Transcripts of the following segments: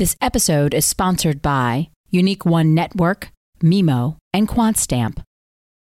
This episode is sponsored by Unique One Network, Mimo, and QuantStamp.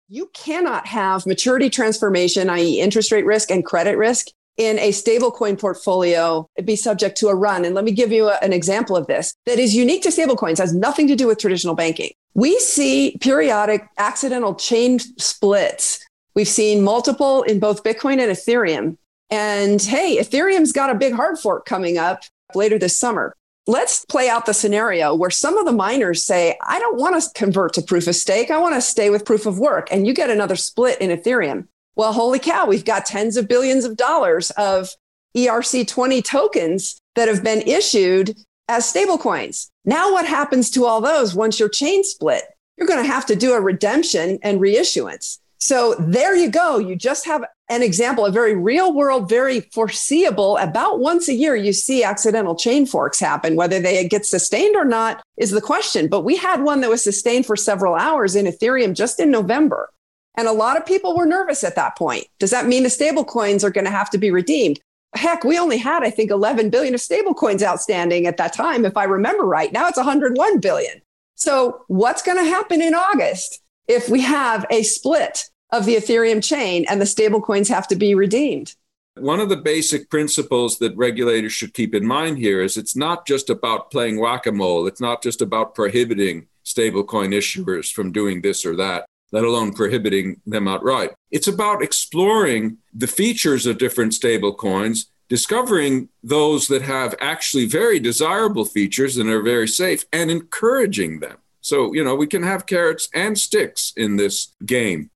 You cannot have maturity transformation, i.e., interest rate risk and credit risk, in a stablecoin portfolio be subject to a run. And let me give you a, an example of this that is unique to stablecoins, has nothing to do with traditional banking. We see periodic accidental chain splits. We've seen multiple in both Bitcoin and Ethereum. And hey, Ethereum's got a big hard fork coming up later this summer. Let's play out the scenario where some of the miners say, I don't want to convert to proof of stake. I want to stay with proof of work. And you get another split in Ethereum. Well, holy cow, we've got tens of billions of dollars of ERC20 tokens that have been issued as stablecoins. Now, what happens to all those once your chain split? You're going to have to do a redemption and reissuance. So there you go. You just have an example, a very real world, very foreseeable. About once a year, you see accidental chain forks happen. Whether they get sustained or not is the question. But we had one that was sustained for several hours in Ethereum just in November. And a lot of people were nervous at that point. Does that mean the stable coins are going to have to be redeemed? Heck, we only had, I think, 11 billion of stable coins outstanding at that time, if I remember right. Now it's 101 billion. So what's going to happen in August if we have a split of the Ethereum chain and the stablecoins have to be redeemed. One of the basic principles that regulators should keep in mind here is it's not just about playing whack a mole. It's not just about prohibiting stablecoin issuers from doing this or that, let alone prohibiting them outright. It's about exploring the features of different stablecoins, discovering those that have actually very desirable features and are very safe, and encouraging them. So, you know, we can have carrots and sticks in this game.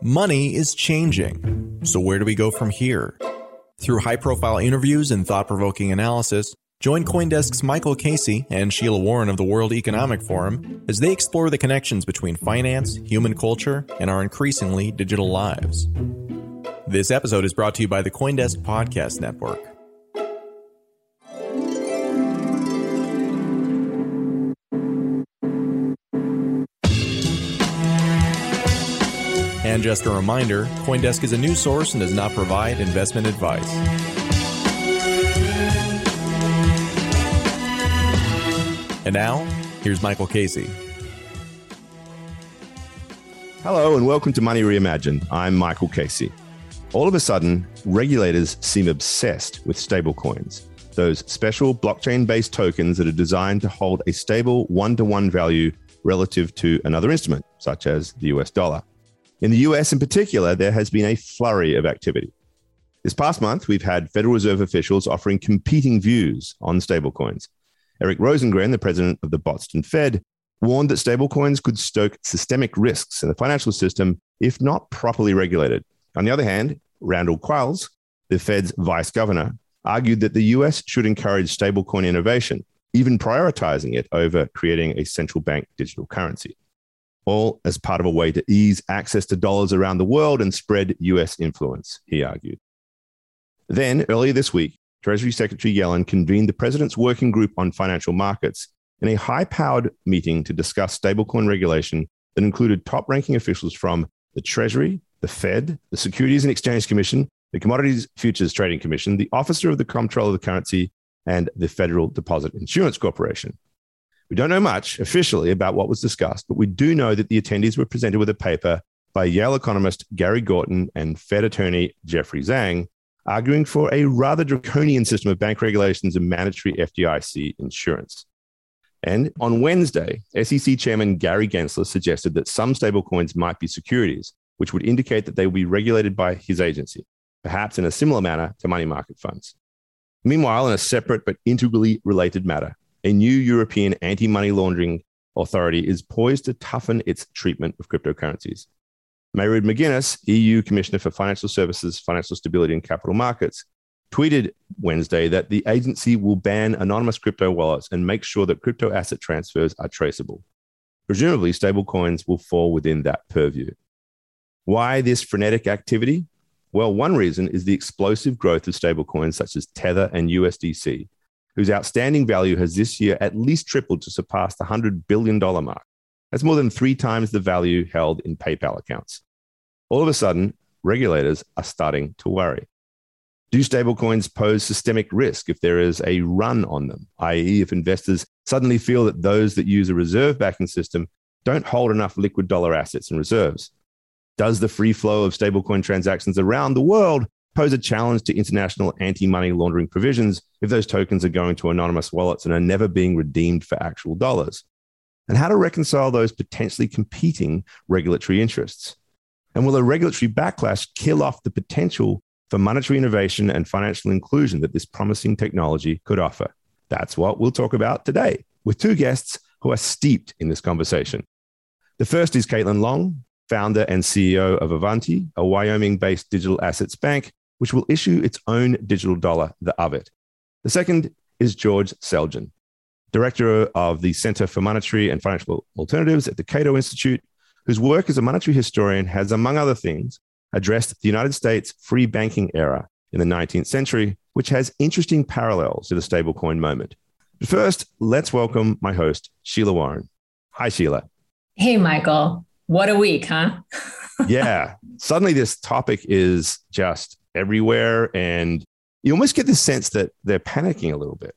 Money is changing. So, where do we go from here? Through high profile interviews and thought provoking analysis, join Coindesk's Michael Casey and Sheila Warren of the World Economic Forum as they explore the connections between finance, human culture, and our increasingly digital lives. This episode is brought to you by the Coindesk Podcast Network. Just a reminder Coindesk is a news source and does not provide investment advice. And now, here's Michael Casey. Hello, and welcome to Money Reimagined. I'm Michael Casey. All of a sudden, regulators seem obsessed with stablecoins, those special blockchain based tokens that are designed to hold a stable one to one value relative to another instrument, such as the US dollar. In the US in particular, there has been a flurry of activity. This past month, we've had Federal Reserve officials offering competing views on stablecoins. Eric Rosengren, the president of the Boston Fed, warned that stablecoins could stoke systemic risks in the financial system if not properly regulated. On the other hand, Randall Quarles, the Fed's vice governor, argued that the US should encourage stablecoin innovation, even prioritizing it over creating a central bank digital currency all as part of a way to ease access to dollars around the world and spread US influence, he argued. Then, earlier this week, Treasury Secretary Yellen convened the president's working group on financial markets in a high powered meeting to discuss stablecoin regulation that included top ranking officials from the Treasury, the Fed, the Securities and Exchange Commission, the Commodities Futures Trading Commission, the Officer of the Comptroller of the Currency, and the Federal Deposit Insurance Corporation. We don't know much officially about what was discussed, but we do know that the attendees were presented with a paper by Yale economist Gary Gorton and Fed attorney Jeffrey Zhang, arguing for a rather draconian system of bank regulations and mandatory FDIC insurance. And on Wednesday, SEC Chairman Gary Gensler suggested that some stablecoins might be securities, which would indicate that they will be regulated by his agency, perhaps in a similar manner to money market funds. Meanwhile, in a separate but integrally related matter, a new European anti money laundering authority is poised to toughen its treatment of cryptocurrencies. Mairead McGuinness, EU Commissioner for Financial Services, Financial Stability and Capital Markets, tweeted Wednesday that the agency will ban anonymous crypto wallets and make sure that crypto asset transfers are traceable. Presumably, stablecoins will fall within that purview. Why this frenetic activity? Well, one reason is the explosive growth of stablecoins such as Tether and USDC, whose outstanding value has this year at least tripled to surpass the $100 billion mark. That's more than three times the value held in PayPal accounts. All of a sudden, regulators are starting to worry. Do stablecoins pose systemic risk if there is a run on them, i.e., if investors suddenly feel that those that use a reserve backing system don't hold enough liquid dollar assets and reserves? Does the free flow of stablecoin transactions around the world pose a challenge to international anti money laundering provisions if those tokens are going to anonymous wallets and are never being redeemed for actual dollars? And how to reconcile those potentially competing regulatory interests? And will a regulatory backlash kill off the potential for monetary innovation and financial inclusion that this promising technology could offer? That's what we'll talk about today with two guests who are steeped in this conversation. The first is Caitlin Long, founder and CEO of Avanti, a Wyoming based digital assets bank, which will issue its own digital dollar, the Avit. The second is George Selgin, director of the Center for Monetary and Financial Alternatives at the Cato Institute, whose work as a monetary historian has, among other things, addressed the United States free banking era in the 19th century, which has interesting parallels to the stablecoin moment. But first, let's welcome my host, Sheila Warren. Hi, Sheila. Hey, Michael. What a week, huh? yeah. Suddenly, this topic is just everywhere. And you almost get the sense that they're panicking a little bit.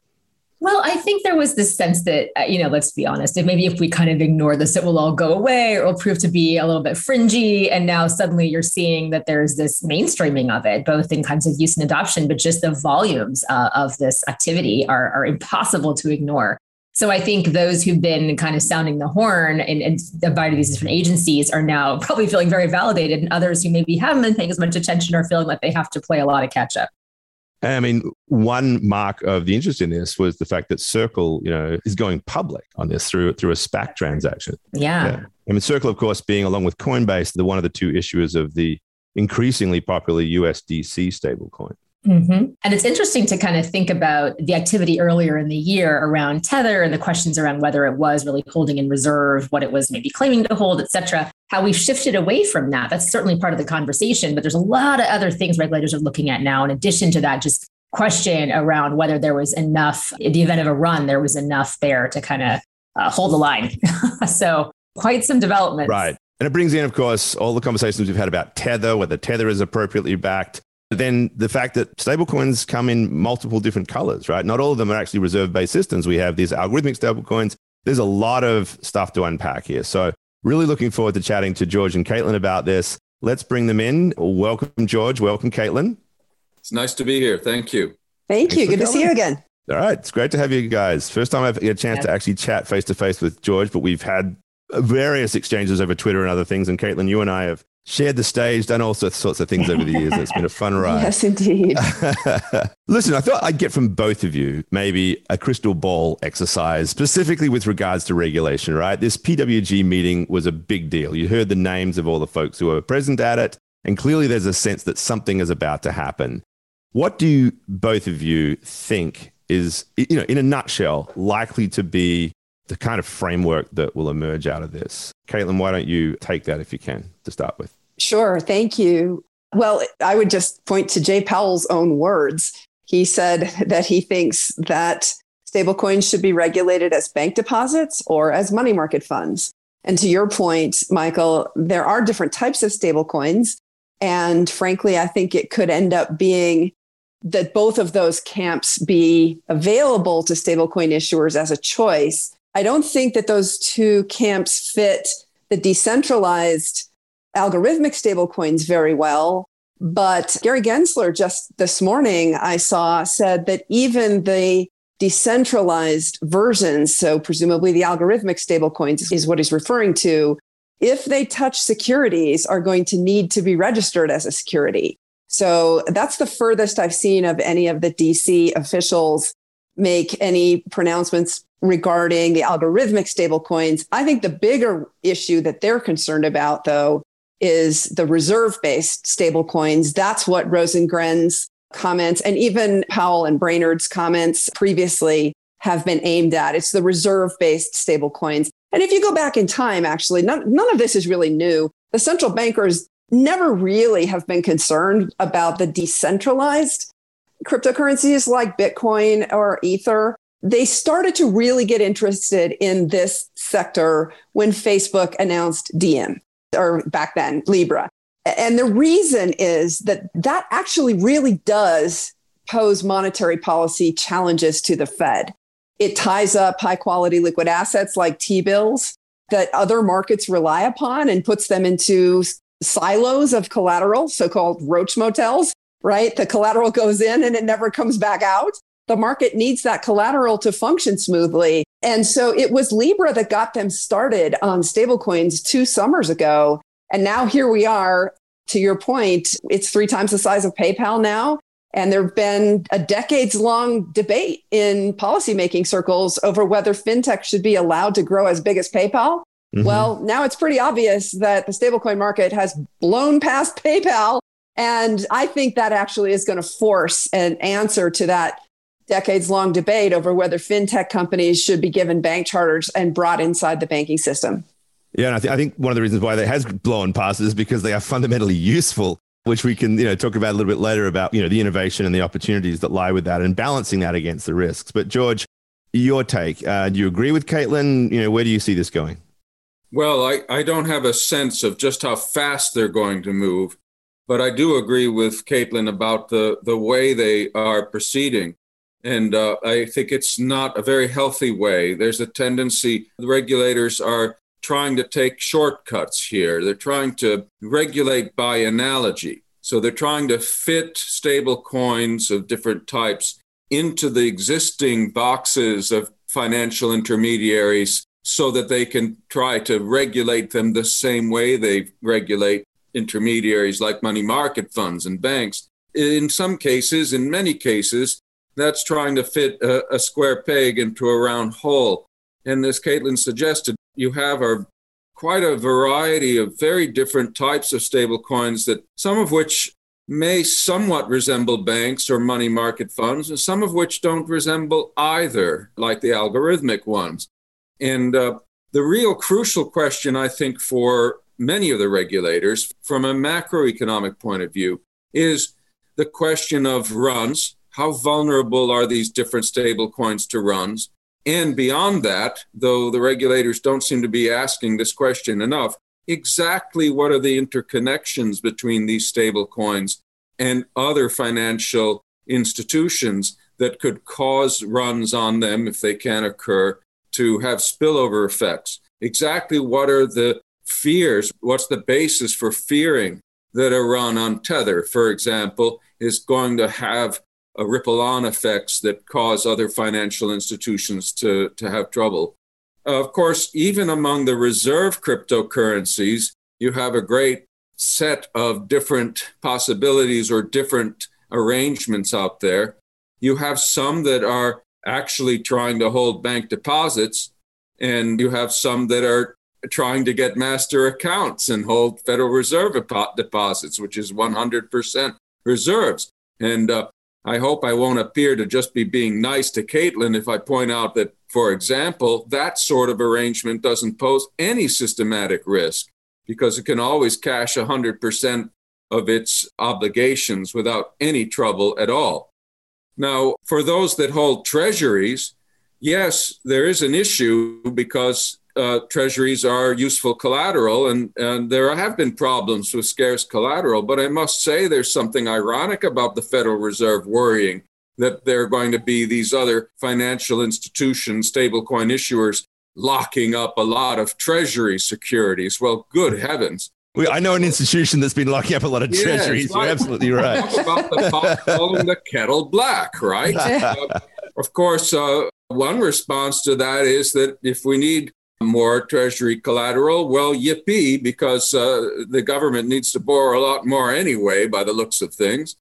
Well, I think there was this sense that, uh, you know, let's be honest, that maybe if we kind of ignore this, it will all go away or it'll prove to be a little bit fringy. And now suddenly you're seeing that there's this mainstreaming of it, both in kinds of use and adoption, but just the volumes uh, of this activity are, are impossible to ignore. So I think those who've been kind of sounding the horn and, and by these different agencies are now probably feeling very validated, and others who maybe haven't been paying as much attention are feeling like they have to play a lot of catch up. I mean, one mark of the interest in this was the fact that Circle, you know, is going public on this through through a SPAC transaction. Yeah. yeah. I mean, Circle, of course, being along with Coinbase, the one of the two issuers of the increasingly popular USDC stablecoin. Mm-hmm. And it's interesting to kind of think about the activity earlier in the year around Tether and the questions around whether it was really holding in reserve, what it was maybe claiming to hold, et cetera. How we've shifted away from that. That's certainly part of the conversation, but there's a lot of other things regulators are looking at now. In addition to that, just question around whether there was enough, in the event of a run, there was enough there to kind of uh, hold the line. so quite some development. Right. And it brings in, of course, all the conversations we've had about Tether, whether Tether is appropriately backed, then the fact that stablecoins come in multiple different colors, right? Not all of them are actually reserve based systems. We have these algorithmic stablecoins. There's a lot of stuff to unpack here. So, really looking forward to chatting to George and Caitlin about this. Let's bring them in. Welcome, George. Welcome, Caitlin. It's nice to be here. Thank you. Thank Thanks you. Good coming. to see you again. All right. It's great to have you guys. First time I've had a chance yeah. to actually chat face to face with George, but we've had various exchanges over Twitter and other things. And Caitlin, you and I have shared the stage, done all sorts of things over the years. It's been a fun ride. yes, indeed. Listen, I thought I'd get from both of you maybe a crystal ball exercise, specifically with regards to regulation, right? This PWG meeting was a big deal. You heard the names of all the folks who were present at it, and clearly there's a sense that something is about to happen. What do both of you think is, you know, in a nutshell, likely to be the kind of framework that will emerge out of this? Caitlin, why don't you take that if you can to start with? Sure. Thank you. Well, I would just point to Jay Powell's own words. He said that he thinks that stablecoins should be regulated as bank deposits or as money market funds. And to your point, Michael, there are different types of stablecoins. And frankly, I think it could end up being that both of those camps be available to stablecoin issuers as a choice. I don't think that those two camps fit the decentralized algorithmic stablecoins very well. But Gary Gensler just this morning, I saw, said that even the decentralized versions, so presumably the algorithmic stablecoins is what he's referring to, if they touch securities, are going to need to be registered as a security. So that's the furthest I've seen of any of the DC officials make any pronouncements regarding the algorithmic stablecoins. I think the bigger issue that they're concerned about, though, is the reserve based stablecoins. That's what Rosengren's comments and even Powell and Brainard's comments previously have been aimed at. It's the reserve based stablecoins. And if you go back in time, actually, none, none of this is really new. The central bankers never really have been concerned about the decentralized cryptocurrencies like Bitcoin or Ether. They started to really get interested in this sector when Facebook announced Diem or back then, Libra. And the reason is that that actually really does pose monetary policy challenges to the Fed. It ties up high quality liquid assets like T bills that other markets rely upon and puts them into silos of collateral, so called roach motels, right? The collateral goes in and it never comes back out. The market needs that collateral to function smoothly. And so it was Libra that got them started on stablecoins two summers ago. And now here we are. To your point, it's three times the size of PayPal now. And there have been a decades long debate in policymaking circles over whether fintech should be allowed to grow as big as PayPal. Mm-hmm. Well, now it's pretty obvious that the stablecoin market has blown past PayPal. And I think that actually is going to force an answer to that decades long debate over whether fintech companies should be given bank charters and brought inside the banking system. Yeah, and I, th- I think one of the reasons why that has blown past is because they are fundamentally useful, which we can you know talk about a little bit later about you know the innovation and the opportunities that lie with that and balancing that against the risks. But George, your take? Uh, do you agree with Caitlin? You know, where do you see this going? Well, I, I don't have a sense of just how fast they're going to move, but I do agree with Caitlin about the, the way they are proceeding. And uh, I think it's not a very healthy way. There's a tendency, the regulators are trying to take shortcuts here. They're trying to regulate by analogy. So they're trying to fit stable coins of different types into the existing boxes of financial intermediaries so that they can try to regulate them the same way they regulate intermediaries like money market funds and banks. In some cases, in many cases, that's trying to fit a, a square peg into a round hole. And as Caitlin suggested, you have quite a variety of very different types of stable coins that some of which may somewhat resemble banks or money market funds, and some of which don't resemble either, like the algorithmic ones. And uh, the real crucial question, I think, for many of the regulators from a macroeconomic point of view is the question of runs. How vulnerable are these different stable coins to runs? And beyond that, though the regulators don't seem to be asking this question enough, exactly what are the interconnections between these stable coins and other financial institutions that could cause runs on them if they can occur to have spillover effects. Exactly what are the fears? What's the basis for fearing that a run on Tether, for example, is going to have a ripple on effects that cause other financial institutions to, to have trouble. Of course, even among the reserve cryptocurrencies, you have a great set of different possibilities or different arrangements out there. You have some that are actually trying to hold bank deposits, and you have some that are trying to get master accounts and hold Federal Reserve deposits, which is 100% reserves. And uh, I hope I won't appear to just be being nice to Caitlin if I point out that, for example, that sort of arrangement doesn't pose any systematic risk because it can always cash 100% of its obligations without any trouble at all. Now, for those that hold treasuries, yes, there is an issue because uh, treasuries are useful collateral, and, and there have been problems with scarce collateral. But I must say, there's something ironic about the Federal Reserve worrying that there are going to be these other financial institutions, stablecoin issuers, locking up a lot of treasury securities. Well, good heavens. We, I know an institution that's been locking up a lot of treasuries. You're absolutely right. about the pot calling the kettle black, right? uh, of course, uh, one response to that is that if we need more treasury collateral. Well, yippee, because uh, the government needs to borrow a lot more anyway, by the looks of things,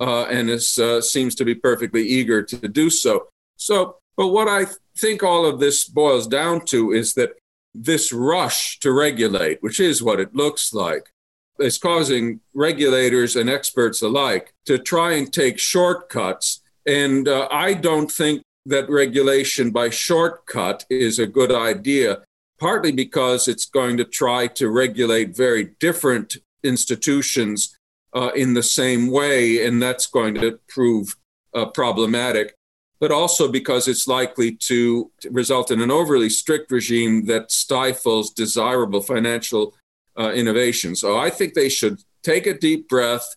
uh, and it uh, seems to be perfectly eager to do so. So, but what I think all of this boils down to is that this rush to regulate, which is what it looks like, is causing regulators and experts alike to try and take shortcuts. And uh, I don't think that regulation by shortcut is a good idea, partly because it's going to try to regulate very different institutions uh, in the same way, and that's going to prove uh, problematic, but also because it's likely to result in an overly strict regime that stifles desirable financial uh, innovation. So I think they should take a deep breath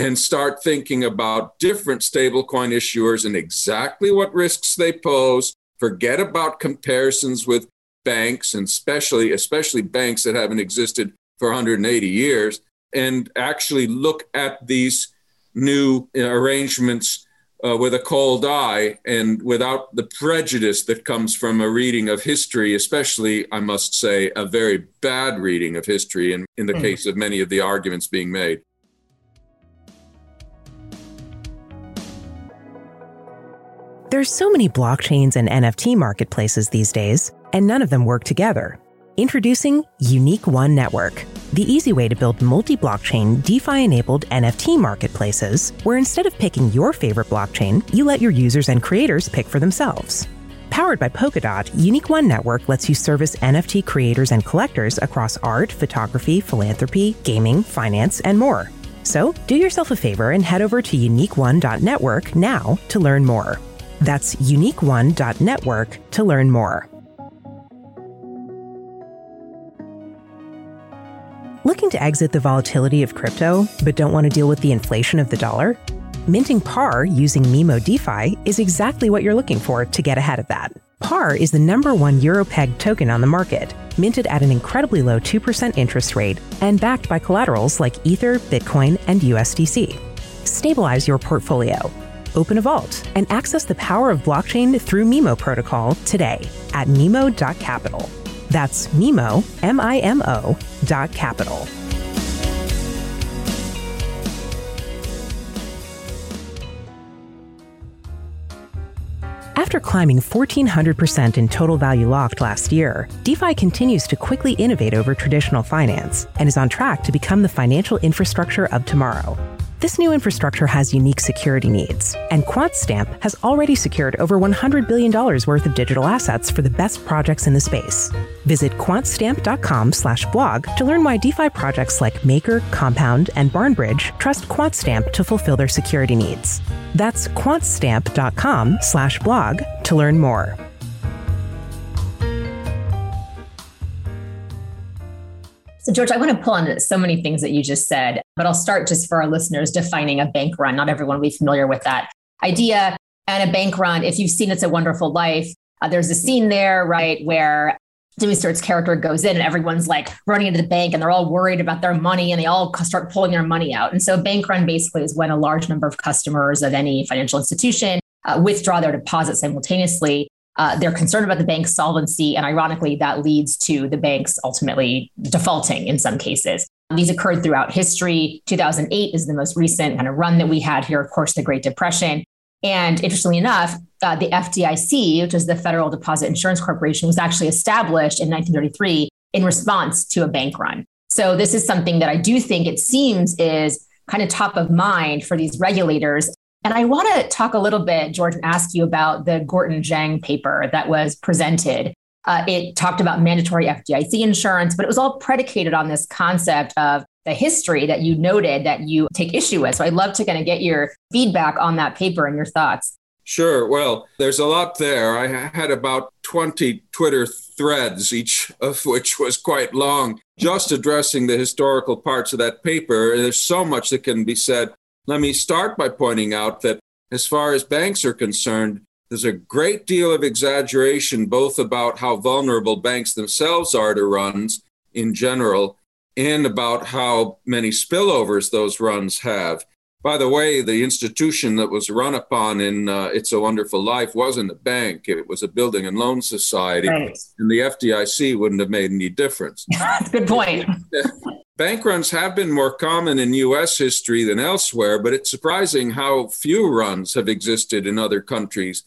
and start thinking about different stablecoin issuers and exactly what risks they pose. Forget about comparisons with banks and especially especially banks that haven't existed for 180 years and actually look at these new arrangements uh, with a cold eye and without the prejudice that comes from a reading of history, especially, I must say, a very bad reading of history in, in the mm. case of many of the arguments being made. There's so many blockchains and NFT marketplaces these days, and none of them work together. Introducing Unique One Network, the easy way to build multi blockchain, DeFi enabled NFT marketplaces, where instead of picking your favorite blockchain, you let your users and creators pick for themselves. Powered by Polkadot, Unique One Network lets you service NFT creators and collectors across art, photography, philanthropy, gaming, finance, and more. So, do yourself a favor and head over to uniqueone.network now to learn more. That's uniqueone.network to learn more. Looking to exit the volatility of crypto, but don't want to deal with the inflation of the dollar? Minting PAR using Mimo DeFi is exactly what you're looking for to get ahead of that. PAR is the number one Euro pegged token on the market, minted at an incredibly low 2% interest rate and backed by collaterals like Ether, Bitcoin, and USDC. Stabilize your portfolio. Open a vault and access the power of blockchain through Mimo protocol today at mimo.capital. That's Mimo, M I M O, dot capital. After climbing 1,400% in total value locked last year, DeFi continues to quickly innovate over traditional finance and is on track to become the financial infrastructure of tomorrow. This new infrastructure has unique security needs, and QuantStamp has already secured over $100 billion worth of digital assets for the best projects in the space. Visit quantstamp.com slash blog to learn why DeFi projects like Maker, Compound, and Barnbridge trust QuantStamp to fulfill their security needs. That's quantstamp.com slash blog to learn more. So, George, I want to pull on so many things that you just said, but I'll start just for our listeners defining a bank run. Not everyone will be familiar with that idea. And a bank run, if you've seen It's a Wonderful Life, uh, there's a scene there, right, where Jimmy Stewart's character goes in and everyone's like running into the bank and they're all worried about their money and they all start pulling their money out. And so, a bank run basically is when a large number of customers of any financial institution uh, withdraw their deposit simultaneously. Uh, they're concerned about the bank's solvency. And ironically, that leads to the banks ultimately defaulting in some cases. These occurred throughout history. 2008 is the most recent kind of run that we had here, of course, the Great Depression. And interestingly enough, uh, the FDIC, which is the Federal Deposit Insurance Corporation, was actually established in 1933 in response to a bank run. So, this is something that I do think it seems is kind of top of mind for these regulators and I want to talk a little bit, George, and ask you about the Gorton Zhang paper that was presented. Uh, it talked about mandatory FDIC insurance, but it was all predicated on this concept of the history that you noted that you take issue with. So I'd love to kind of get your feedback on that paper and your thoughts. Sure. Well, there's a lot there. I had about 20 Twitter threads, each of which was quite long, just addressing the historical parts of that paper. There's so much that can be said. Let me start by pointing out that as far as banks are concerned, there's a great deal of exaggeration both about how vulnerable banks themselves are to runs in general and about how many spillovers those runs have. By the way, the institution that was run upon in uh, It's a Wonderful Life wasn't a bank, it was a building and loan society. Right. And the FDIC wouldn't have made any difference. Good point. Bank runs have been more common in US history than elsewhere, but it's surprising how few runs have existed in other countries.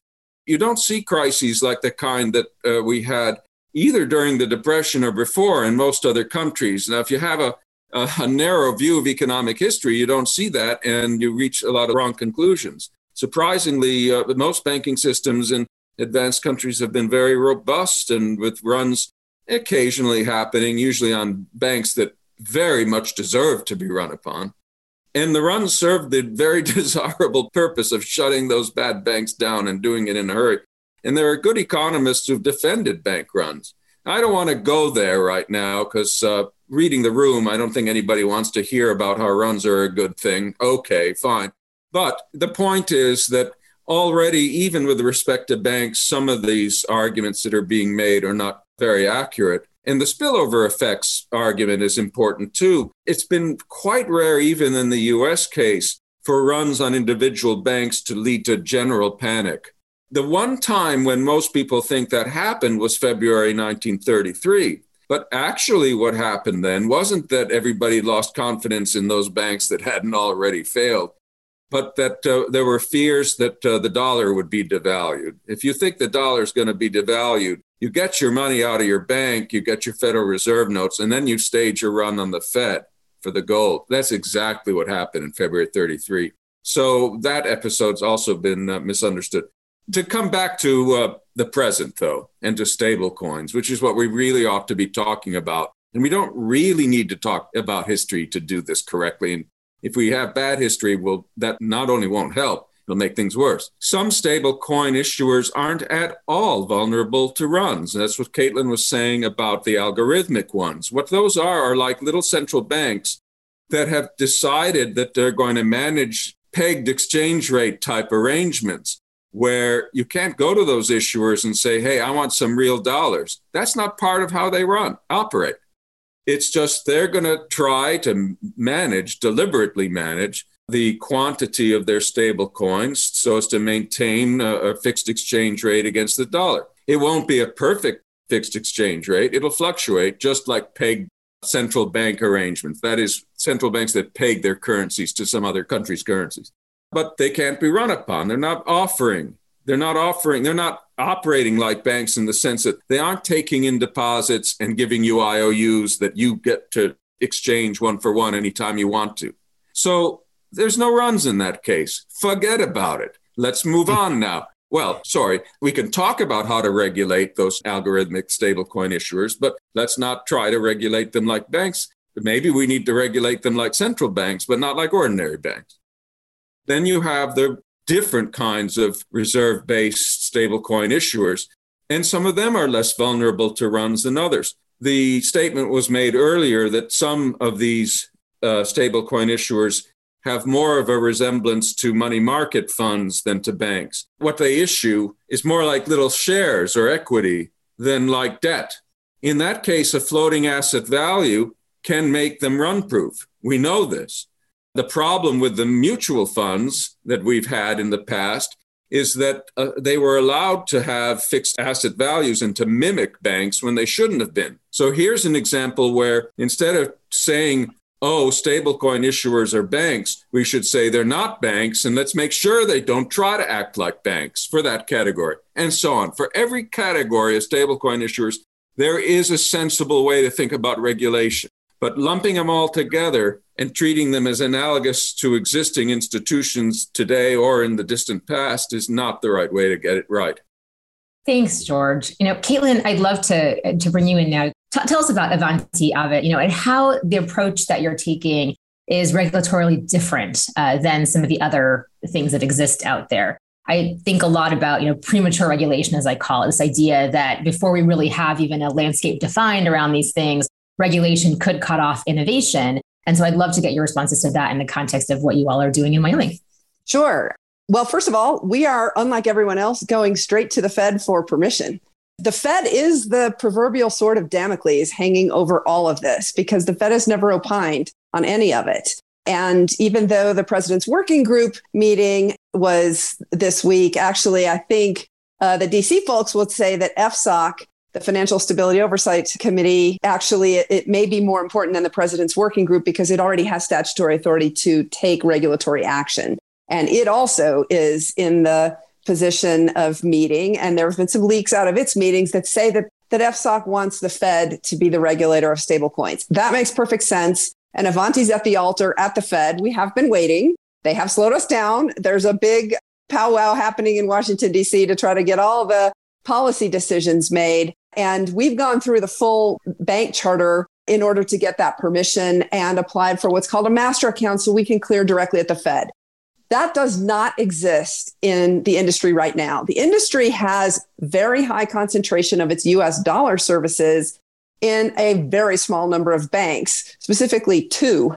You don't see crises like the kind that uh, we had either during the Depression or before in most other countries. Now, if you have a, a, a narrow view of economic history, you don't see that and you reach a lot of wrong conclusions. Surprisingly, uh, most banking systems in advanced countries have been very robust and with runs occasionally happening, usually on banks that very much deserved to be run upon. And the run served the very desirable purpose of shutting those bad banks down and doing it in a hurry. And there are good economists who've defended bank runs. I don't want to go there right now because uh, reading the room, I don't think anybody wants to hear about how runs are a good thing. Okay, fine. But the point is that already, even with respect to banks, some of these arguments that are being made are not very accurate. And the spillover effects argument is important too. It's been quite rare, even in the US case, for runs on individual banks to lead to general panic. The one time when most people think that happened was February 1933. But actually, what happened then wasn't that everybody lost confidence in those banks that hadn't already failed, but that uh, there were fears that uh, the dollar would be devalued. If you think the dollar is going to be devalued, you get your money out of your bank, you get your Federal Reserve notes, and then you stage your run on the Fed for the gold. That's exactly what happened in February 33. So that episode's also been uh, misunderstood. To come back to uh, the present, though, and to stable coins, which is what we really ought to be talking about. And we don't really need to talk about history to do this correctly. And if we have bad history, well, that not only won't help, it'll make things worse. Some stable coin issuers aren't at all vulnerable to runs. That's what Caitlin was saying about the algorithmic ones. What those are are like little central banks that have decided that they're going to manage pegged exchange rate type arrangements where you can't go to those issuers and say, hey, I want some real dollars. That's not part of how they run, operate. It's just they're going to try to manage, deliberately manage the quantity of their stable coins so as to maintain a, a fixed exchange rate against the dollar. It won't be a perfect fixed exchange rate. It'll fluctuate just like pegged central bank arrangements. That is, central banks that peg their currencies to some other country's currencies. But they can't be run upon. They're not offering. They're not offering. They're not operating like banks in the sense that they aren't taking in deposits and giving you IOUs that you get to exchange one for one anytime you want to. So there's no runs in that case. Forget about it. Let's move on now. Well, sorry, we can talk about how to regulate those algorithmic stablecoin issuers, but let's not try to regulate them like banks. Maybe we need to regulate them like central banks, but not like ordinary banks. Then you have the different kinds of reserve based stablecoin issuers, and some of them are less vulnerable to runs than others. The statement was made earlier that some of these uh, stablecoin issuers have more of a resemblance to money market funds than to banks. What they issue is more like little shares or equity than like debt. In that case, a floating asset value can make them run proof. We know this. The problem with the mutual funds that we've had in the past is that uh, they were allowed to have fixed asset values and to mimic banks when they shouldn't have been. So here's an example where instead of saying oh, stablecoin issuers are banks, we should say they're not banks, and let's make sure they don't try to act like banks for that category, and so on. For every category of stablecoin issuers, there is a sensible way to think about regulation. But lumping them all together and treating them as analogous to existing institutions today or in the distant past is not the right way to get it right. Thanks, George. You know, Caitlin, I'd love to to bring you in now. T- tell us about Avanti Avit, you know, and how the approach that you're taking is regulatorily different uh, than some of the other things that exist out there. I think a lot about, you know, premature regulation, as I call it, this idea that before we really have even a landscape defined around these things, regulation could cut off innovation. And so I'd love to get your responses to that in the context of what you all are doing in Wyoming. Sure. Well, first of all, we are, unlike everyone else, going straight to the Fed for permission. The Fed is the proverbial sword of Damocles hanging over all of this because the Fed has never opined on any of it. And even though the president's working group meeting was this week, actually, I think uh, the DC folks would say that FSOC, the Financial Stability Oversight Committee, actually, it, it may be more important than the president's working group because it already has statutory authority to take regulatory action. And it also is in the position of meeting. And there have been some leaks out of its meetings that say that, that FSOC wants the Fed to be the regulator of stablecoins. That makes perfect sense. And Avanti's at the altar at the Fed. We have been waiting. They have slowed us down. There's a big powwow happening in Washington, D.C. to try to get all the policy decisions made. And we've gone through the full bank charter in order to get that permission and applied for what's called a master account so we can clear directly at the Fed. That does not exist in the industry right now. The industry has very high concentration of its US dollar services in a very small number of banks, specifically two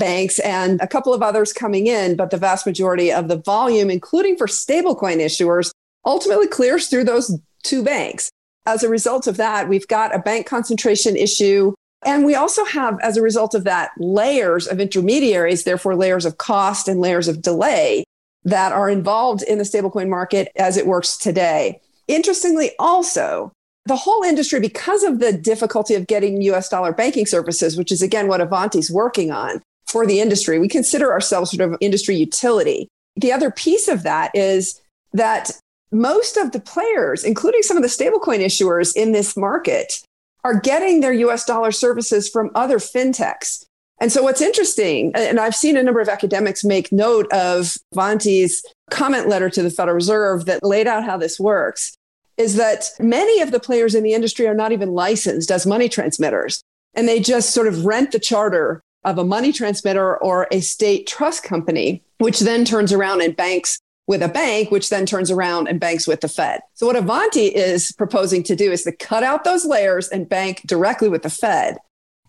banks and a couple of others coming in, but the vast majority of the volume, including for stablecoin issuers, ultimately clears through those two banks. As a result of that, we've got a bank concentration issue. And we also have, as a result of that, layers of intermediaries, therefore, layers of cost and layers of delay that are involved in the stablecoin market as it works today. Interestingly, also, the whole industry, because of the difficulty of getting US dollar banking services, which is again what Avanti's working on for the industry, we consider ourselves sort of industry utility. The other piece of that is that most of the players, including some of the stablecoin issuers in this market, are getting their US dollar services from other fintechs. And so, what's interesting, and I've seen a number of academics make note of Avanti's comment letter to the Federal Reserve that laid out how this works, is that many of the players in the industry are not even licensed as money transmitters. And they just sort of rent the charter of a money transmitter or a state trust company, which then turns around and banks with a bank, which then turns around and banks with the Fed. So, what Avanti is proposing to do is to cut out those layers and bank directly with the Fed.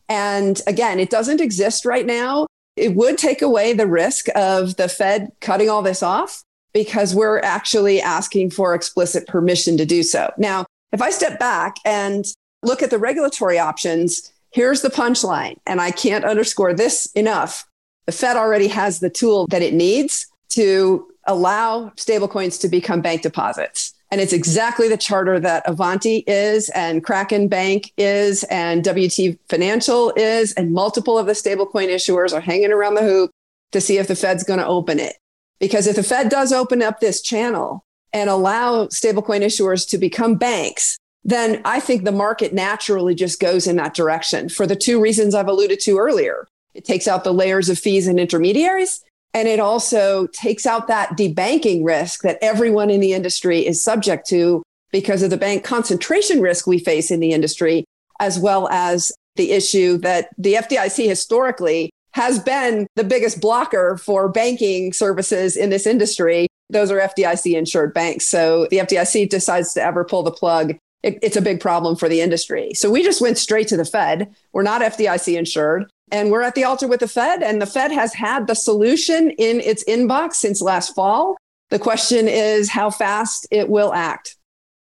And again, it doesn't exist right now. It would take away the risk of the Fed cutting all this off because we're actually asking for explicit permission to do so. Now, if I step back and look at the regulatory options, here's the punchline. And I can't underscore this enough. The Fed already has the tool that it needs to allow stablecoins to become bank deposits. And it's exactly the charter that Avanti is, and Kraken Bank is, and WT Financial is, and multiple of the stablecoin issuers are hanging around the hoop to see if the Fed's going to open it. Because if the Fed does open up this channel and allow stablecoin issuers to become banks, then I think the market naturally just goes in that direction for the two reasons I've alluded to earlier. It takes out the layers of fees and intermediaries, and it also takes out that debanking risk that everyone in the industry is subject to because of the bank concentration risk we face in the industry, as well as the issue that the FDIC historically has been the biggest blocker for banking services in this industry. Those are FDIC insured banks. So the FDIC decides to ever pull the plug. It, it's a big problem for the industry. So we just went straight to the Fed. We're not FDIC insured. And we're at the altar with the Fed, and the Fed has had the solution in its inbox since last fall. The question is how fast it will act.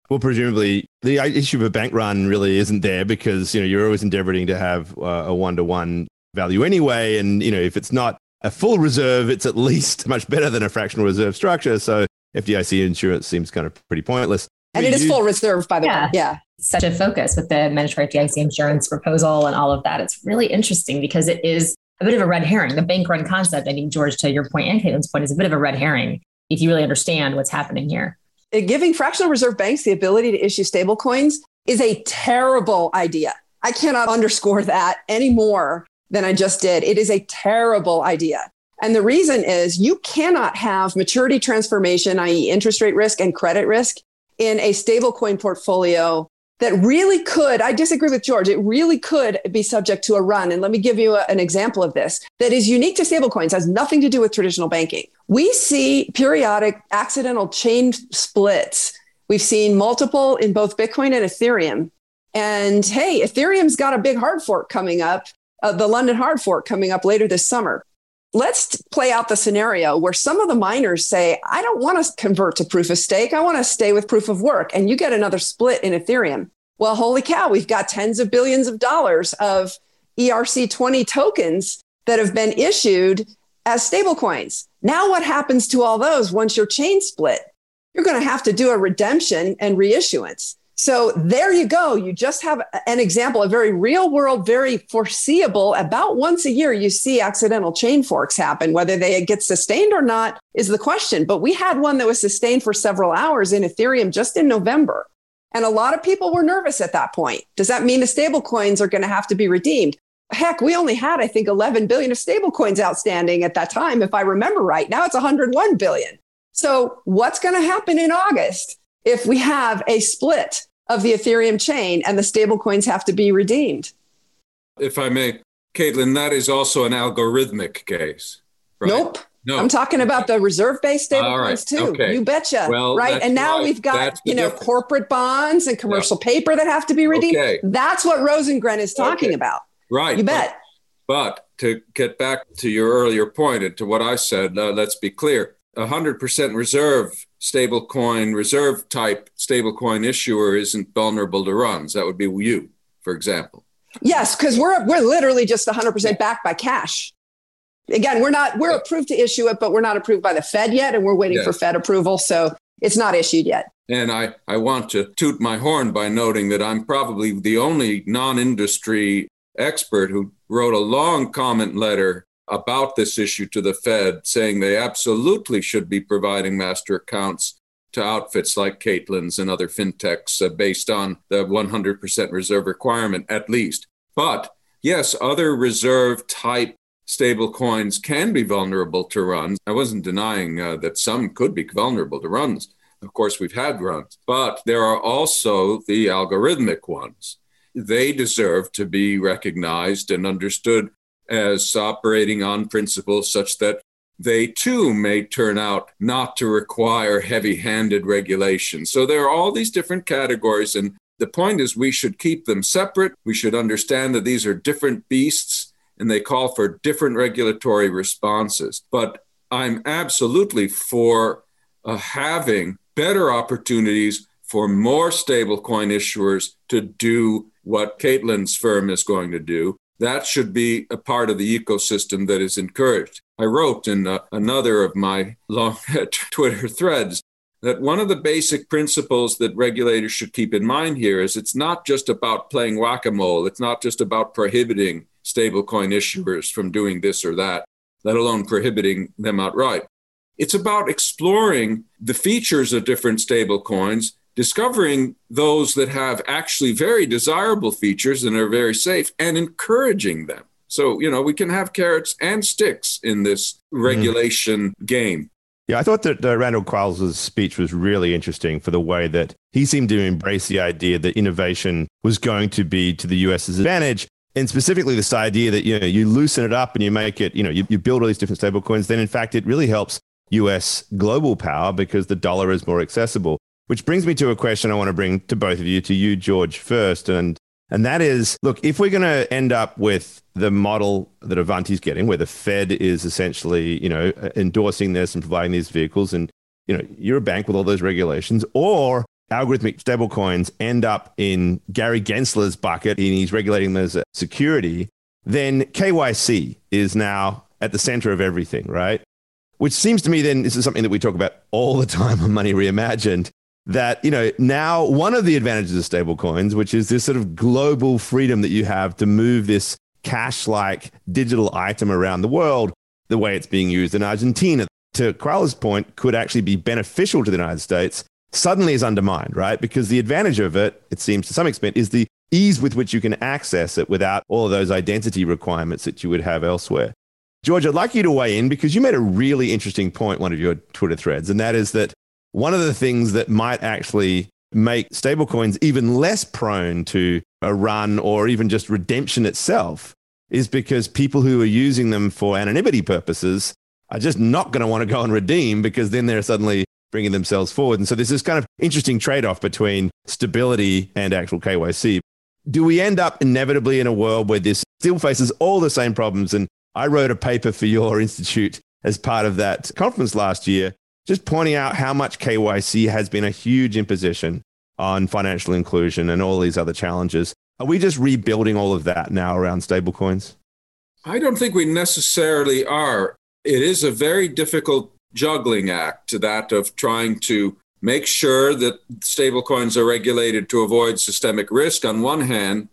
Well, presumably the issue of a bank run really isn't there because you know you're always endeavoring to have uh, a one to one value anyway, and you know if it's not a full reserve, it's at least much better than a fractional reserve structure. So FDIC insurance seems kind of pretty pointless. And it is full reserve, by the yeah. way. Yeah such a focus with the mandatory FDIC insurance proposal and all of that. It's really interesting because it is a bit of a red herring. The bank run concept, I think, George, to your point and Caitlin's point, is a bit of a red herring if you really understand what's happening here. Uh, giving fractional reserve banks the ability to issue stable coins is a terrible idea. I cannot underscore that any more than I just did. It is a terrible idea. And the reason is you cannot have maturity transformation, i.e., interest rate risk and credit risk, in a stablecoin portfolio that really could, I disagree with George, it really could be subject to a run. And let me give you a, an example of this that is unique to stablecoins, has nothing to do with traditional banking. We see periodic accidental chain splits. We've seen multiple in both Bitcoin and Ethereum. And hey, Ethereum's got a big hard fork coming up, uh, the London hard fork coming up later this summer. Let's play out the scenario where some of the miners say, I don't want to convert to proof of stake. I want to stay with proof of work. And you get another split in Ethereum. Well, holy cow, we've got tens of billions of dollars of ERC20 tokens that have been issued as stablecoins. Now, what happens to all those once your chain split? You're going to have to do a redemption and reissuance. So there you go. You just have an example, a very real world, very foreseeable. About once a year, you see accidental chain forks happen. Whether they get sustained or not is the question. But we had one that was sustained for several hours in Ethereum just in November. And a lot of people were nervous at that point. Does that mean the stable coins are going to have to be redeemed? Heck, we only had, I think, 11 billion of stable coins outstanding at that time, if I remember right. Now it's 101 billion. So what's going to happen in August? If we have a split of the Ethereum chain and the stablecoins have to be redeemed. If I may, Caitlin, that is also an algorithmic case. Right? Nope. No. I'm talking about the reserve based stablecoins right. too. Okay. You betcha. Well, right. And now right. we've got, you know, difference. corporate bonds and commercial paper that have to be redeemed. Okay. That's what Rosengren is talking Okay. about. Right. You but- bet. But to get back to your earlier point and to what I said, uh, let's be clear. A 100% reserve stablecoin, reserve type stablecoin issuer isn't vulnerable to runs. That would be you, for example. Yes, because we're we're literally just 100% backed by cash. Again, we're not we're approved to issue it, but we're not approved by the Fed yet, and we're waiting Yes. for Fed approval, so it's not issued yet. And I, I want to toot my horn by noting that I'm probably the only non industry expert who wrote a long comment letter about this issue to the Fed, saying they absolutely should be providing master accounts to outfits like Caitlin's and other fintechs uh, based on the 100% reserve requirement, at least. But yes, other reserve type stable coins can be vulnerable to runs. I wasn't denying uh, that some could be vulnerable to runs. Of course, we've had runs, but there are also the algorithmic ones. They deserve to be recognized and understood as operating on principles such that they too may turn out not to require heavy handed regulation. So there are all these different categories. And the point is, we should keep them separate. We should understand that these are different beasts and they call for different regulatory responses. But I'm absolutely for uh, having better opportunities for more stablecoin issuers to do what Caitlin's firm is going to do. That should be a part of the ecosystem that is encouraged. I wrote in uh, another of my long Twitter threads that one of the basic principles that regulators should keep in mind here is it's not just about playing whack a mole, it's not just about prohibiting stablecoin issuers from doing this or that, let alone prohibiting them outright. It's about exploring the features of different stablecoins, discovering those that have actually very desirable features and are very safe, and encouraging them. So, you know, we can have carrots and sticks in this regulation game. Yeah, I thought that uh, Randall Quarles' speech was really interesting for the way that he seemed to embrace the idea that innovation was going to be to the US's advantage. And specifically, this idea that you know you loosen it up and you make it, you know, you, you build all these different stablecoins. Then, in fact, it really helps US global power because the dollar is more accessible. Which brings me to a question I want to bring to both of you, to you, George, first, and and that is, look, if we're going to end up with the model that Avanti's getting, where the Fed is essentially, you know, endorsing this and providing these vehicles, and you know, you're a bank with all those regulations, or algorithmic stablecoins end up in Gary Gensler's bucket and he's regulating them as a security, then KYC is now at the center of everything, right? Which seems to me then this is something that we talk about all the time on Money Reimagined. That, you know, now one of the advantages of stablecoins, which is this sort of global freedom that you have to move this cash like digital item around the world, the way it's being used in Argentina, to Quarles' point, could actually be beneficial to the United States, suddenly is undermined, right? Because the advantage of it, it seems to some extent, is the ease with which you can access it without all of those identity requirements that you would have elsewhere. George, I'd like you to weigh in because you made a really interesting point, one of your Twitter threads, and that is that one of the things that might actually make stablecoins even less prone to a run or even just redemption itself is because people who are using them for anonymity purposes are just not going to want to go and redeem because then they're suddenly bringing themselves forward. And so there's this kind of interesting trade off between stability and actual KYC. Do we end up inevitably in a world where this still faces all the same problems? And I wrote a paper for your institute as part of that conference last year, just pointing out how much KYC has been a huge imposition on financial inclusion and all these other challenges. Are we just rebuilding all of that now around stablecoins? I don't think we necessarily are. It is a very difficult juggling act to that of trying to make sure that stablecoins are regulated to avoid systemic risk on one hand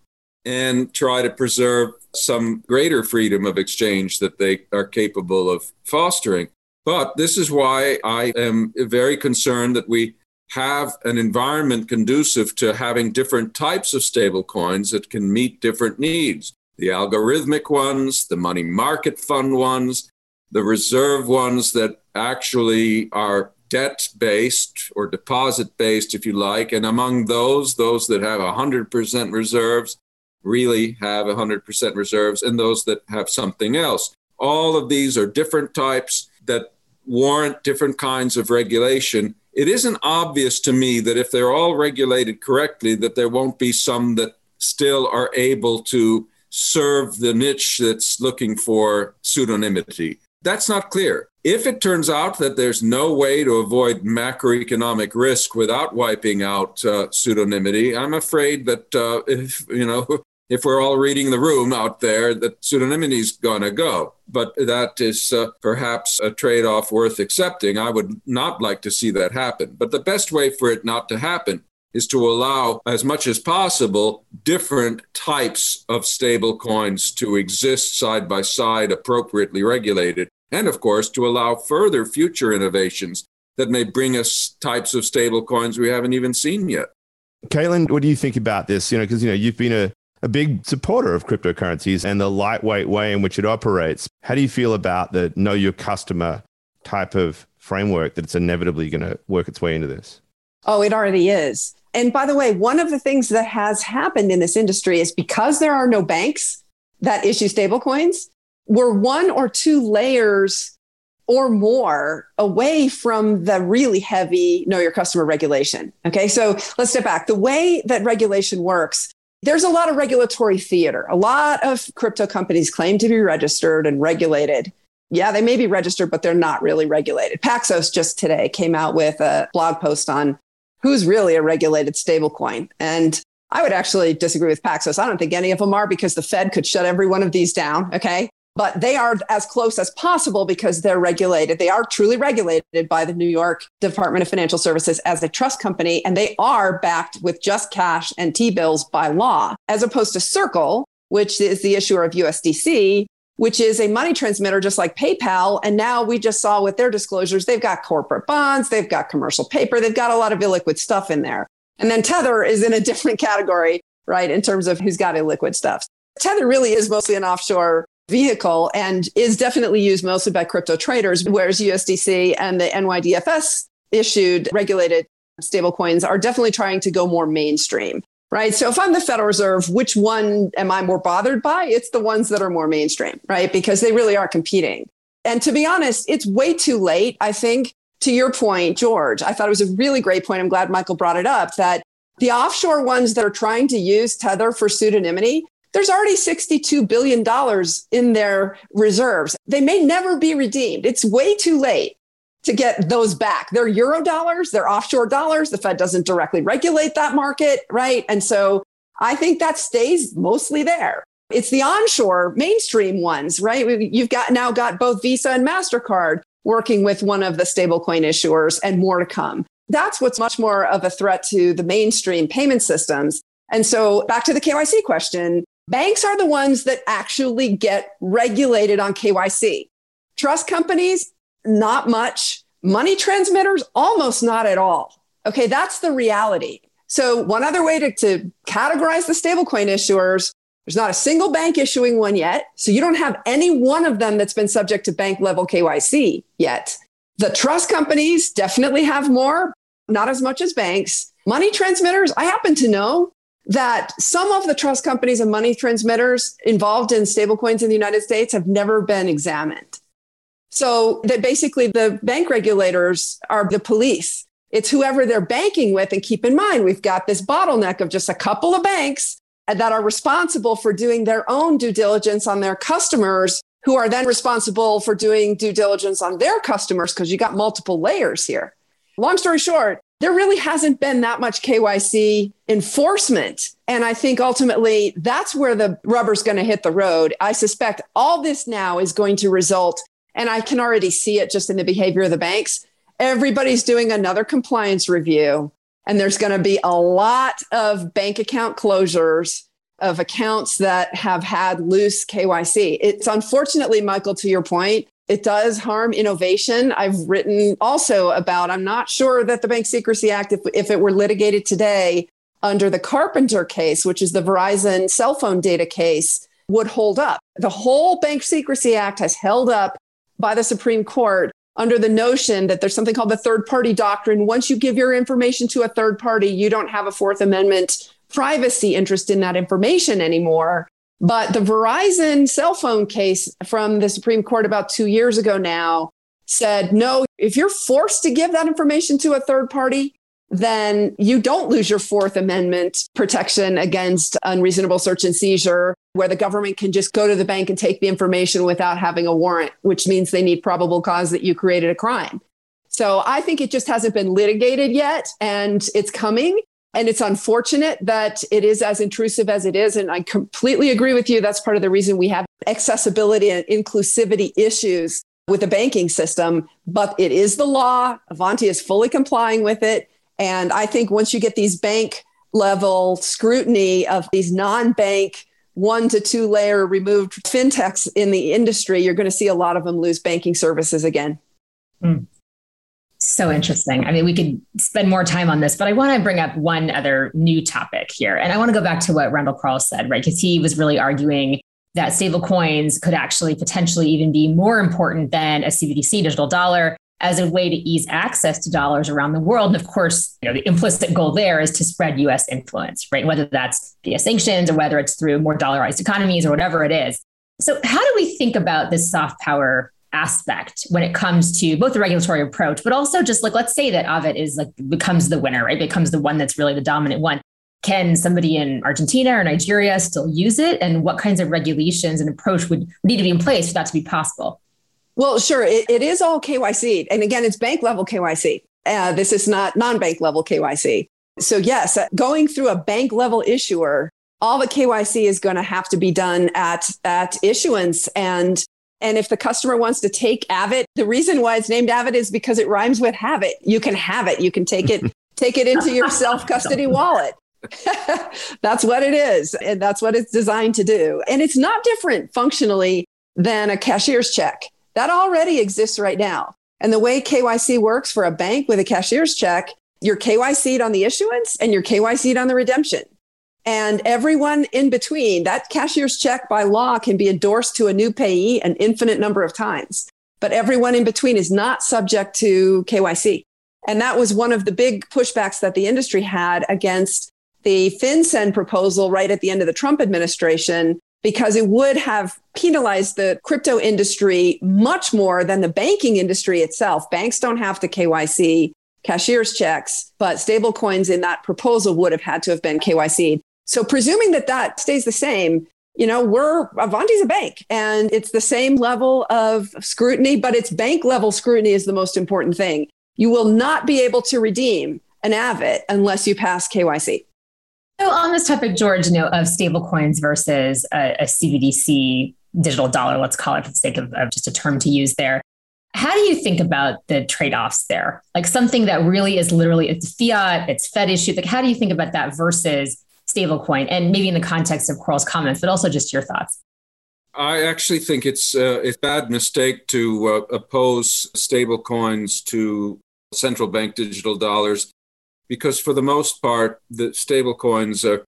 and try to preserve some greater freedom of exchange that they are capable of fostering. But this is why I am very concerned that we have an environment conducive to having different types of stablecoins that can meet different needs. The algorithmic ones, the money market fund ones, the reserve ones that actually are debt based or deposit based, if you like. And among those, those that have 100% reserves really have 100% reserves, and those that have something else. All of these are different types. that warrant different kinds of regulation, it isn't obvious to me that if they're all regulated correctly, that there won't be some that still are able to serve the niche that's looking for pseudonymity. That's not clear. If it turns out that there's no way to avoid macroeconomic risk without wiping out uh, pseudonymity, I'm afraid that uh, if you know if we're all reading the room out there, that pseudonymity is going to go. But that is uh, perhaps a trade off worth accepting. I would not like to see that happen. But the best way for it not to happen is to allow, as much as possible, different types of stable coins to exist side by side, appropriately regulated. And of course, to allow further future innovations that may bring us types of stable coins we haven't even seen yet. Caitlin, what do you think about this? You know, because you know you've been a a big supporter of cryptocurrencies and the lightweight way in which it operates. How do you feel about the know your customer type of framework that's inevitably going to work its way into this? Oh, it already is. And by the way, one of the things that has happened in this industry is because there are no banks that issue stablecoins, we're one or two layers or more away from the really heavy know your customer regulation. Okay, so let's step back. The way that regulation works there's a lot of regulatory theater. A lot of crypto companies claim to be registered and regulated. Yeah, they may be registered, but they're not really regulated. Paxos just today came out with a blog post on who's really a regulated stablecoin. And I would actually disagree with Paxos. I don't think any of them are because the Fed could shut every one of these down. Okay but they are as close as possible because they're regulated. They are truly regulated by the New York Department of Financial Services as a trust company, and they are backed with just cash and T bills by law, as opposed to Circle, which is the issuer of USDC, which is a money transmitter just like PayPal. And now we just saw with their disclosures, they've got corporate bonds, they've got commercial paper, they've got a lot of illiquid stuff in there. And then Tether is in a different category, right, in terms of who's got illiquid stuff. Tether really is mostly an offshore vehicle and is definitely used mostly by crypto traders, whereas USDC and the NYDFS issued regulated stablecoins are definitely trying to go more mainstream. Right. So if I'm the Federal Reserve, which one am I more bothered by? It's the ones that are more mainstream, right? Because they really are competing. And to be honest, it's way too late. I think to your point, George, I thought it was a really great point. I'm glad Michael brought it up that the offshore ones that are trying to use Tether for pseudonymity, there's already $62 billion in their reserves. They may never be redeemed. It's way too late to get those back. They're euro dollars, they're offshore dollars. The Fed doesn't directly regulate that market, right? And so I think that stays mostly there. It's the onshore mainstream ones, right? You've got now got both Visa and MasterCard working with one of the stablecoin issuers and more to come. That's what's much more of a threat to the mainstream payment systems. And so back to the KYC question, Banks are the ones that actually get regulated on KYC. Trust companies, not much. Money transmitters, almost not at all. Okay, that's the reality. So, one other way to, to categorize the stablecoin issuers there's not a single bank issuing one yet. So, you don't have any one of them that's been subject to bank level KYC yet. The trust companies definitely have more, not as much as banks. Money transmitters, I happen to know that some of the trust companies and money transmitters involved in stablecoins in the United States have never been examined. So that basically the bank regulators are the police. It's whoever they're banking with. And keep in mind, we've got this bottleneck of just a couple of banks that are responsible for doing their own due diligence on their customers, who are then responsible for doing due diligence on their customers because you got multiple layers here. Long story short, there really hasn't been that much KYC enforcement. And I think ultimately that's where the rubber's going to hit the road. I suspect all this now is going to result, and I can already see it just in the behavior of the banks. Everybody's doing another compliance review, and there's going to be a lot of bank account closures of accounts that have had loose KYC. It's unfortunately, Michael, to your point, it does harm innovation. I've written also about, I'm not sure that the Bank Secrecy Act, if, if it were litigated today under the Carpenter case, which is the Verizon cell phone data case, would hold up. The whole Bank Secrecy Act has held up by the Supreme Court under the notion that there's something called the third party doctrine. Once you give your information to a third party, you don't have a Fourth Amendment privacy interest in that information anymore. But the Verizon cell phone case from the Supreme Court about two years ago now said, no, if you're forced to give that information to a third party, then you don't lose your Fourth Amendment protection against unreasonable search and seizure, where the government can just go to the bank and take the information without having a warrant, which means they need probable cause that you created a crime. So I think it just hasn't been litigated yet, and it's coming. And it's unfortunate that it is as intrusive as it is. And I completely agree with you. That's part of the reason we have accessibility and inclusivity issues with the banking system. But it is the law. Avanti is fully complying with it. And I think once you get these bank level scrutiny of these non bank one to two layer removed fintechs in the industry, you're going to see a lot of them lose banking services again. Mm. So interesting. I mean, we could spend more time on this, but I want to bring up one other new topic here. And I want to go back to what Randall Quarles said, right? Because he was really arguing that stable coins could actually potentially even be more important than a CBDC digital dollar as a way to ease access to dollars around the world. And of course, you know, the implicit goal there is to spread US influence, right? Whether that's via sanctions or whether it's through more dollarized economies or whatever it is. So how do we think about this soft power aspect when it comes to both the regulatory approach, but also just like let's say that Avit is like becomes the winner, right? Becomes the one that's really the dominant one. Can somebody in Argentina or Nigeria still use it? And what kinds of regulations and approach would need to be in place for that to be possible? Well, sure. it, it is all KYC. And again, it's bank level KYC. Uh, this is not non bank level KYC. So, yes, uh, going through a bank level issuer, all the KYC is going to have to be done at, at issuance. And and if the customer wants to take Avit, the reason why it's named Avit is because it rhymes with have it. You can have it. You can take it, take it into your self custody wallet. that's what it is. And that's what it's designed to do. And it's not different functionally than a cashier's check. That already exists right now. And the way KYC works for a bank with a cashier's check, you're KYC'd on the issuance and you're KYC'd on the redemption. And everyone in between, that cashier's check by law can be endorsed to a new payee an infinite number of times. But everyone in between is not subject to KYC. And that was one of the big pushbacks that the industry had against the FinCEN proposal right at the end of the Trump administration, because it would have penalized the crypto industry much more than the banking industry itself. Banks don't have to KYC cashier's checks, but stablecoins in that proposal would have had to have been KYC. So presuming that that stays the same, you know, we're Avanti's a bank and it's the same level of scrutiny, but it's bank level scrutiny is the most important thing. You will not be able to redeem an Avit unless you pass KYC. So on this topic, George, you know, of stablecoins versus a, a, CBDC digital dollar, let's call it for the sake of, of just a term to use there. How do you think about the trade-offs there? Like something that really is literally it's fiat, it's Fed issued. Like how do you think about that versus stablecoin, and maybe in the context of Quarles' comments, but also just your thoughts. I actually think it's uh, a bad mistake to uh, oppose stablecoins to central bank digital dollars, because for the most part, the stablecoins are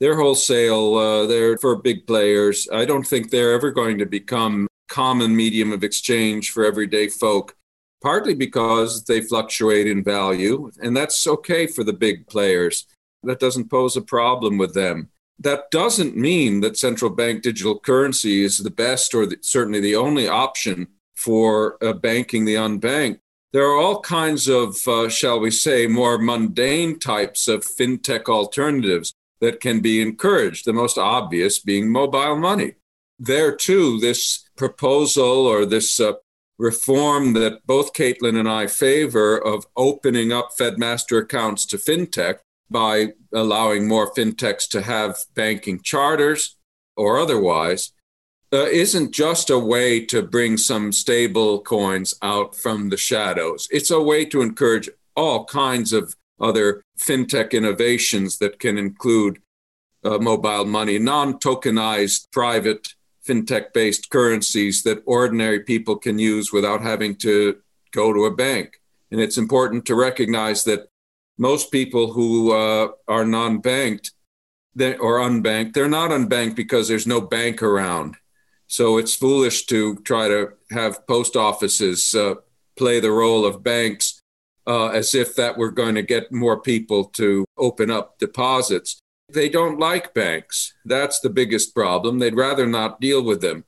they're wholesale. Uh, they're for big players. I don't think they're ever going to become common medium of exchange for everyday folk. Partly because they fluctuate in value, and that's okay for the big players that doesn't pose a problem with them. That doesn't mean that central bank digital currency is the best or the, certainly the only option for uh, banking the unbanked. There are all kinds of, uh, shall we say, more mundane types of fintech alternatives that can be encouraged, the most obvious being mobile money. There, too, this proposal or this uh, reform that both Caitlin and I favor of opening up FedMaster accounts to fintech by allowing more fintechs to have banking charters or otherwise uh, isn't just a way to bring some stable coins out from the shadows. It's a way to encourage all kinds of other fintech innovations that can include uh, mobile money, non tokenized private fintech based currencies that ordinary people can use without having to go to a bank. And it's important to recognize that most people who uh, are non-banked or unbanked, they're not unbanked because there's no bank around. So it's foolish to try to have post offices uh, play the role of banks uh, as if that were going to get more people to open up deposits. They don't like banks. That's the biggest problem. They'd rather not deal with them.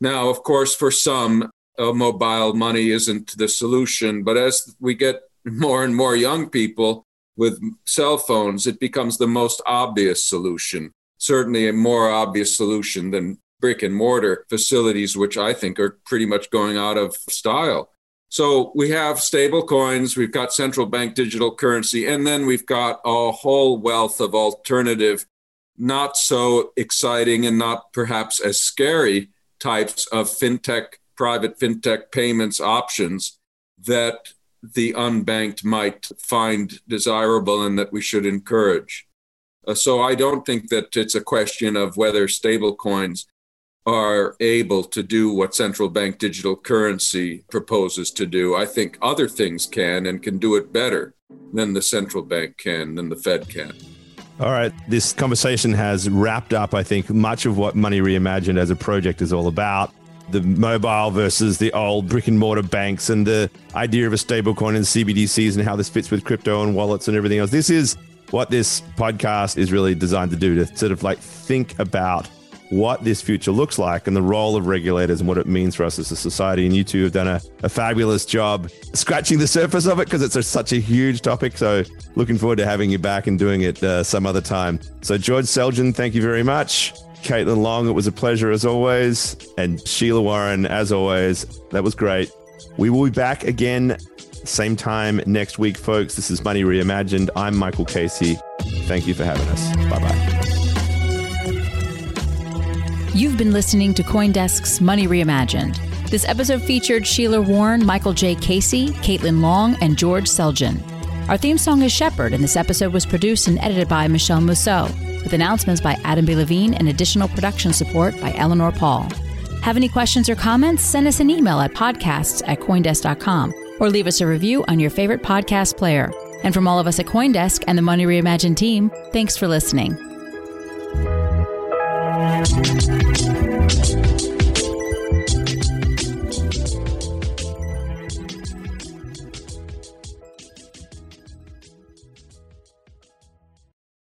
Now, of course, for some, uh, mobile money isn't the solution. But as we get more and more young people with cell phones, it becomes the most obvious solution. Certainly a more obvious solution than brick and mortar facilities, which I think are pretty much going out of style. So we have stable coins, we've got central bank digital currency, and then we've got a whole wealth of alternative, not so exciting and not perhaps as scary types of fintech, private fintech payments options that the unbanked might find desirable and that we should encourage. Uh, so I don't think that it's a question of whether stablecoins are able to do what central bank digital currency proposes to do. I think other things can and can do it better than the central bank can, than the Fed can. All right. This conversation has wrapped up, I think, much of what Money Reimagined as a project is all about. The mobile versus the old brick and mortar banks and the idea of a stablecoin and CBDCs and how this fits with crypto and wallets and everything else. This is what this podcast is really designed to do to sort of like think about what this future looks like and the role of regulators and what it means for us as a society. And you two have done a, a fabulous job scratching the surface of it because it's a, such a huge topic. So, looking forward to having you back and doing it uh, some other time. So, George Selgin, thank you very much. Caitlin Long, it was a pleasure as always. And Sheila Warren, as always, that was great. We will be back again same time next week, folks. This is Money Reimagined. I'm Michael Casey. Thank you for having us. Bye bye. You've been listening to Coindesk's Money Reimagined. This episode featured Sheila Warren, Michael J. Casey, Caitlin Long, and George Selgin. Our theme song is Shepherd, and this episode was produced and edited by Michelle Mousseau, with announcements by Adam B. Levine and additional production support by Eleanor Paul. Have any questions or comments? Send us an email at podcasts at coindesk.com or leave us a review on your favorite podcast player. And from all of us at Coindesk and the Money Reimagined team, thanks for listening.